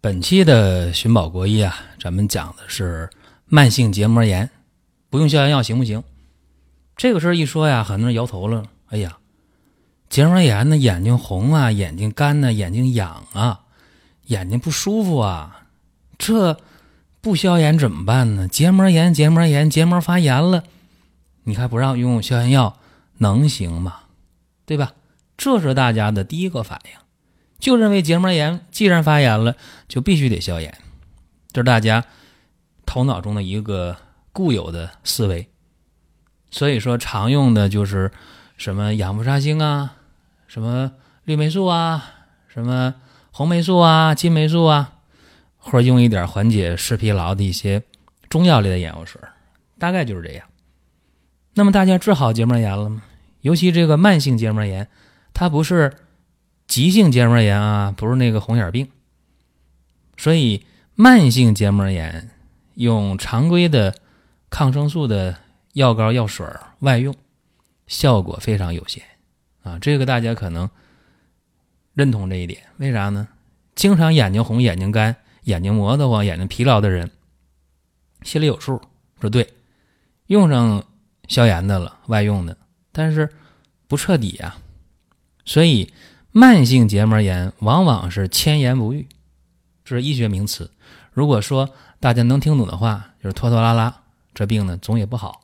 本期的寻宝国医啊，咱们讲的是慢性结膜炎，不用消炎药行不行？这个事儿一说呀，很多人摇头了。哎呀，结膜炎呢，眼睛红啊，眼睛干呢，眼睛痒啊，眼睛不舒服啊，这不消炎怎么办呢？结膜炎，结膜炎，结膜发炎了，你还不让用消炎药，能行吗？对吧？这是大家的第一个反应。就认为结膜炎既然发炎了，就必须得消炎，这是大家头脑中的一个固有的思维。所以说，常用的就是什么氧氟沙星啊，什么氯霉素啊，什么红霉素啊、金霉素啊，或者用一点缓解视疲劳的一些中药类的眼药水，大概就是这样。那么大家治好结膜炎了吗？尤其这个慢性结膜炎，它不是。急性结膜炎啊，不是那个红眼病，所以慢性结膜炎用常规的抗生素的药膏、药水外用，效果非常有限啊。这个大家可能认同这一点，为啥呢？经常眼睛红、眼睛干、眼睛磨得慌、眼睛疲劳的人，心里有数，说对，用上消炎的了，外用的，但是不彻底啊，所以。慢性结膜炎往往是千言不愈，这是医学名词。如果说大家能听懂的话，就是拖拖拉拉，这病呢总也不好。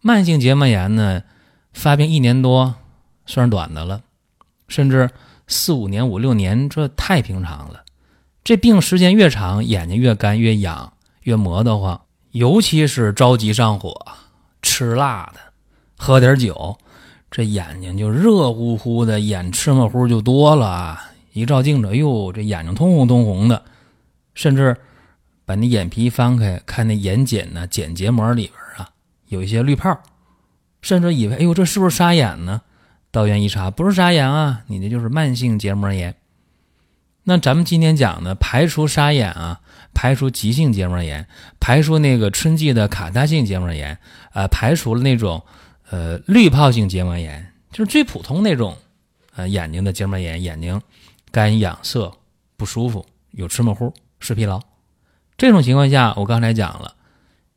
慢性结膜炎呢，发病一年多算是短的了，甚至四五年、五六年，这太平常了。这病时间越长，眼睛越干、越痒、越磨得慌，尤其是着急上火、吃辣的、喝点酒。这眼睛就热乎乎的，眼赤么乎就多了啊。一照镜子，哎呦，这眼睛通红通红的，甚至把那眼皮翻开，看那眼睑呢，睑结膜里边啊，有一些绿泡，甚至以为，哎呦，这是不是沙眼呢？到医院一查，不是沙眼啊，你那就是慢性结膜炎。那咱们今天讲的，排除沙眼啊，排除急性结膜炎，排除那个春季的卡他性结膜炎，呃，排除了那种。呃，滤泡性结膜炎就是最普通那种，呃，眼睛的结膜炎，眼睛干痒涩不舒服，有吃模糊、视疲劳。这种情况下，我刚才讲了，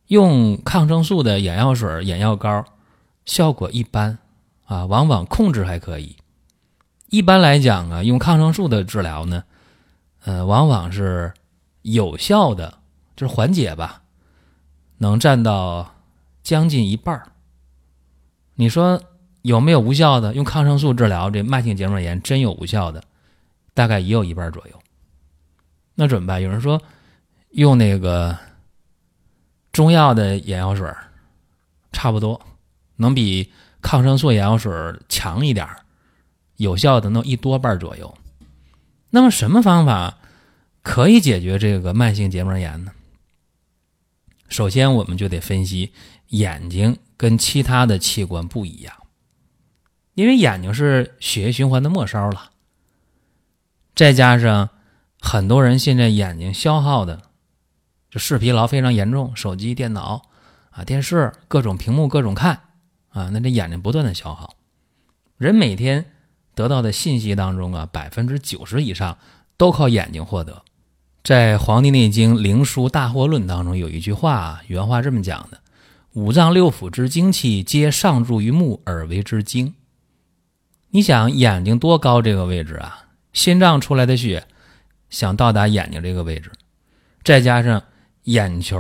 用抗生素的眼药水、眼药膏效果一般啊，往往控制还可以。一般来讲啊，用抗生素的治疗呢，呃，往往是有效的，就是缓解吧，能占到将近一半儿。你说有没有无效的？用抗生素治疗这慢性结膜炎，真有无效的，大概也有一半左右。那怎么办？有人说用那个中药的眼药水，差不多能比抗生素眼药水强一点有效的能一多半左右。那么什么方法可以解决这个慢性结膜炎呢？首先，我们就得分析眼睛。跟其他的器官不一样，因为眼睛是血液循环的末梢了，再加上很多人现在眼睛消耗的就视疲劳非常严重，手机、电脑啊、电视各种屏幕各种看啊，那这眼睛不断的消耗，人每天得到的信息当中啊，百分之九十以上都靠眼睛获得。在《黄帝内经·灵枢·大惑论》当中有一句话，原话这么讲的。五脏六腑之精气，皆上注于目而为之精。你想眼睛多高这个位置啊？心脏出来的血想到达眼睛这个位置，再加上眼球、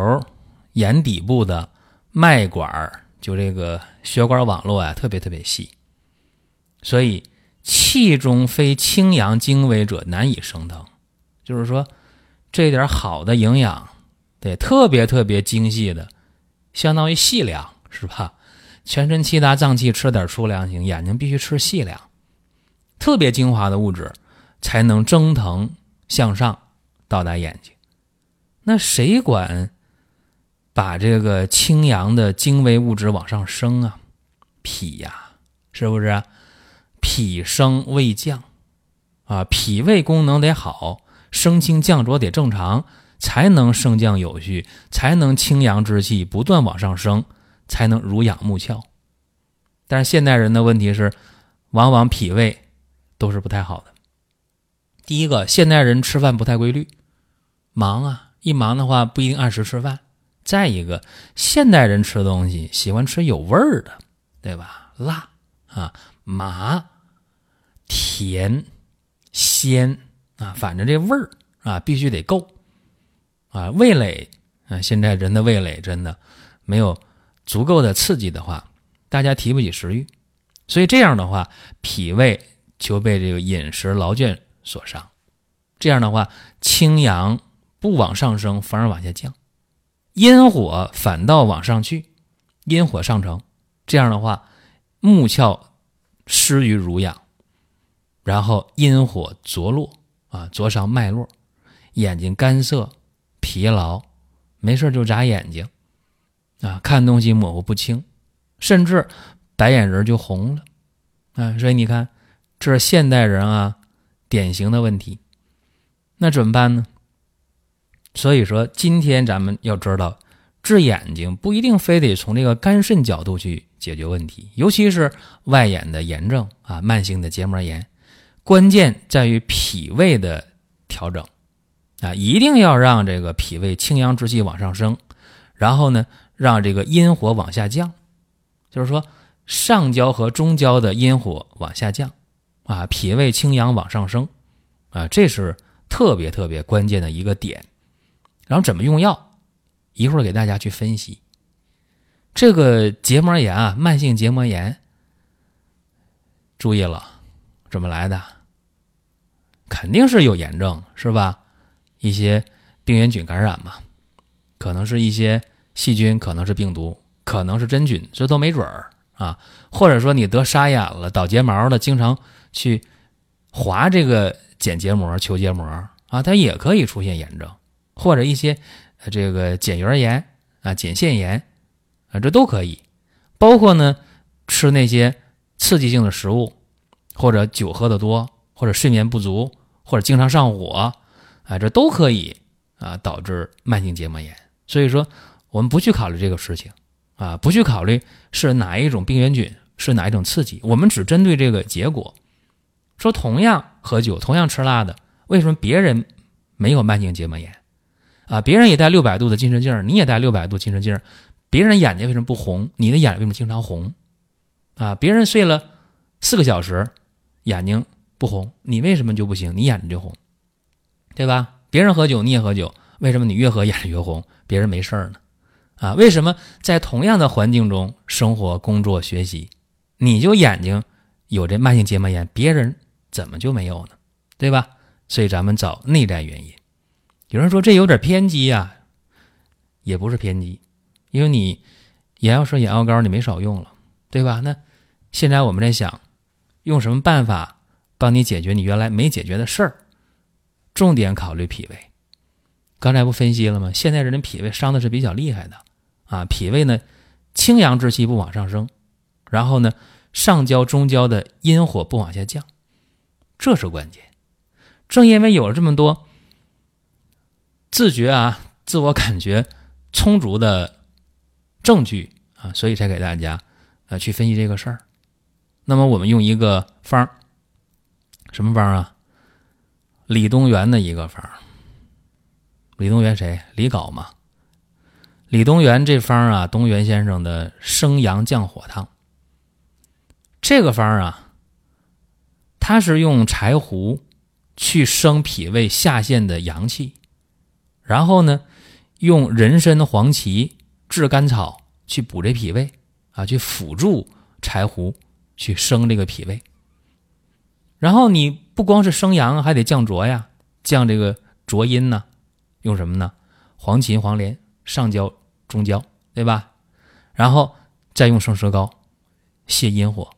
眼底部的脉管儿，就这个血管网络啊，特别特别细，所以气中非清阳精微者难以升腾。就是说，这点好的营养得特别特别精细的。相当于细粮是吧？全身七大脏器吃点粗粮行，眼睛必须吃细粮，特别精华的物质才能蒸腾向上到达眼睛。那谁管把这个清阳的精微物质往上升啊？脾呀，是不是？脾升胃降啊，脾胃功能得好，升清降浊得正常，才能升降有序，才能清阳之气不断往上升，才能濡养木窍。但是现代人的问题是，往往脾胃都是不太好的。第一个，现代人吃饭不太规律，忙啊，一忙的话不一定按时吃饭。再一个，现代人吃东西喜欢吃有味儿的，对吧？辣啊，麻、甜、鲜啊，反正这味儿啊必须得够啊。味蕾啊，现在人的味蕾真的没有足够的刺激的话。大家提不起食欲，所以这样的话，脾胃就被这个饮食劳倦所伤。这样的话，清阳不往上升，反而往下降，阴火反倒往上去，阴火上乘。这样的话，木窍失于濡养，然后阴火着落啊，灼伤脉络，眼睛干涩、疲劳，没事就眨眼睛啊，看东西模糊不清。甚至白眼仁就红了，啊，所以你看，这是现代人啊典型的问题。那怎么办呢？所以说，今天咱们要知道，治眼睛不一定非得从这个肝肾角度去解决问题，尤其是外眼的炎症啊，慢性的结膜炎，关键在于脾胃的调整啊，一定要让这个脾胃清阳之气往上升，然后呢，让这个阴火往下降。就是说，上焦和中焦的阴火往下降，啊，脾胃清阳往上升，啊，这是特别特别关键的一个点。然后怎么用药？一会儿给大家去分析。这个结膜炎啊，慢性结膜炎，注意了，怎么来的？肯定是有炎症，是吧？一些病原菌感染嘛，可能是一些细菌，可能是病毒。可能是真菌，这都没准儿啊。或者说你得沙眼了、倒睫毛了，经常去划这个睑结膜、球结膜啊，它也可以出现炎症，或者一些这个睑缘炎啊、睑腺炎啊，这都可以。包括呢，吃那些刺激性的食物，或者酒喝的多，或者睡眠不足，或者经常上火啊，这都可以啊导致慢性结膜炎。所以说，我们不去考虑这个事情。啊，不去考虑是哪一种病原菌，是哪一种刺激，我们只针对这个结果。说同样喝酒，同样吃辣的，为什么别人没有慢性结膜炎？啊，别人也戴六百度的近视镜，你也戴六百度近视镜，别人眼睛为什么不红？你的眼睛为什么经常红？啊，别人睡了四个小时，眼睛不红，你为什么就不行？你眼睛就红，对吧？别人喝酒你也喝酒，为什么你越喝眼睛越红？别人没事儿呢？啊，为什么在同样的环境中生活、工作、学习，你就眼睛有这慢性结膜炎，别人怎么就没有呢？对吧？所以咱们找内在原因。有人说这有点偏激呀，也不是偏激，因为你眼药水、眼药膏你没少用了，对吧？那现在我们在想，用什么办法帮你解决你原来没解决的事儿？重点考虑脾胃。刚才不分析了吗？现在人的脾胃伤的是比较厉害的。啊，脾胃呢，清阳之气不往上升，然后呢，上焦中焦的阴火不往下降，这是关键。正因为有了这么多自觉啊、自我感觉充足的证据啊，所以才给大家呃去分析这个事儿。那么我们用一个方儿，什么方啊？李东垣的一个方儿。李东垣谁？李杲嘛。李东垣这方啊，东垣先生的生阳降火汤。这个方啊，它是用柴胡去生脾胃下陷的阳气，然后呢，用人参、黄芪、炙甘草去补这脾胃啊，去辅助柴胡去生这个脾胃。然后你不光是生阳，还得降浊呀，降这个浊阴呢。用什么呢？黄芩、黄连、上焦。中焦对吧？然后再用生石膏泻阴火，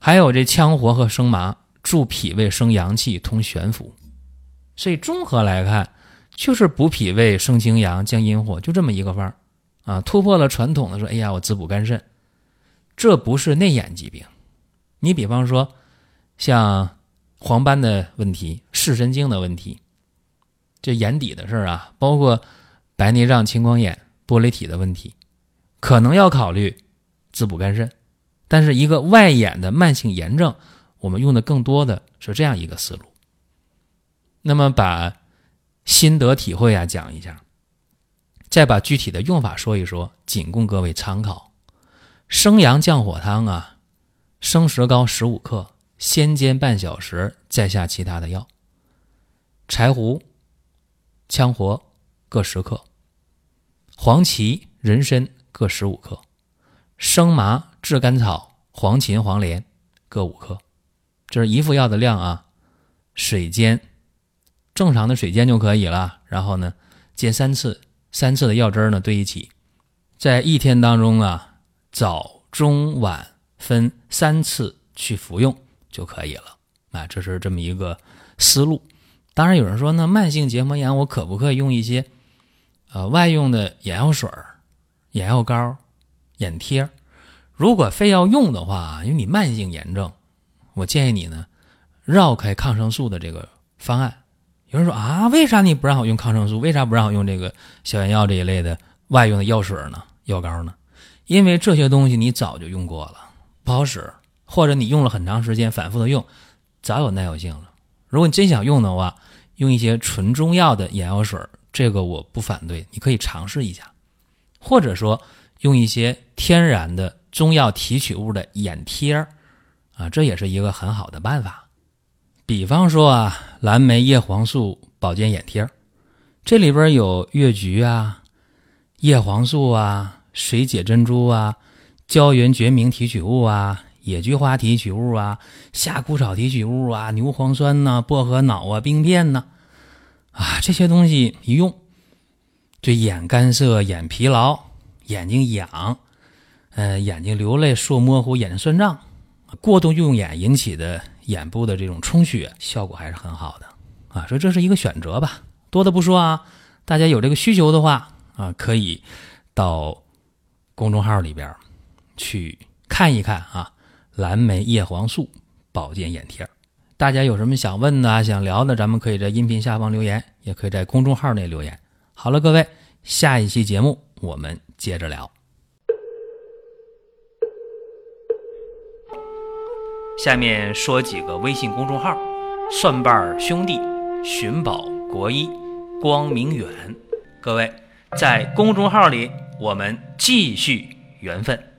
还有这羌活和生麻助脾胃生阳气，通玄府。所以综合来看，就是补脾胃、生清阳、降阴火，就这么一个方儿啊！突破了传统的说，哎呀，我滋补肝肾，这不是内眼疾病。你比方说，像黄斑的问题、视神经的问题，这眼底的事儿啊，包括白内障、青光眼、玻璃体的问题，可能要考虑滋补肝肾。但是一个外眼的慢性炎症，我们用的更多的是这样一个思路。那么把心得体会啊讲一下，再把具体的用法说一说，仅供各位参考。生阳降火汤啊，生石膏十五克，先煎半小时，再下其他的药。柴胡、羌活各十克，黄芪、人参各十五克，生麻、炙甘草、黄芩、黄连各五克。这是一副药的量啊，水煎。正常的水煎就可以了，然后呢，煎三次，三次的药汁呢兑一起，在一天当中啊，早中晚分三次去服用就可以了啊，这是这么一个思路。当然有人说，那慢性结膜炎我可不可以用一些呃外用的眼药水、眼药膏、眼贴？如果非要用的话，因为你慢性炎症，我建议你呢绕开抗生素的这个方案。有人说啊，为啥你不让我用抗生素？为啥不让我用这个消炎药这一类的外用的药水呢、药膏呢？因为这些东西你早就用过了，不好使，或者你用了很长时间，反复的用，早有耐药性了。如果你真想用的话，用一些纯中药的眼药水，这个我不反对，你可以尝试一下，或者说用一些天然的中药提取物的眼贴，啊，这也是一个很好的办法。比方说啊，蓝莓叶黄素保健眼贴，这里边有越橘啊、叶黄素啊、水解珍珠啊、胶原决明提取物啊、野菊花提取物啊、夏枯草提取物啊、牛磺酸呐、薄荷脑啊、冰片呐，啊，这些东西一用，对眼干涩、眼疲劳、眼睛痒、呃眼睛流泪、视模糊、眼睛酸胀、过度用眼引起的。眼部的这种充血效果还是很好的啊，所以这是一个选择吧。多的不说啊，大家有这个需求的话啊，可以到公众号里边去看一看啊。蓝莓叶黄素保健眼贴，大家有什么想问的、想聊的，咱们可以在音频下方留言，也可以在公众号内留言。好了，各位，下一期节目我们接着聊。下面说几个微信公众号：蒜瓣兄弟、寻宝国医、光明远。各位在公众号里，我们继续缘分。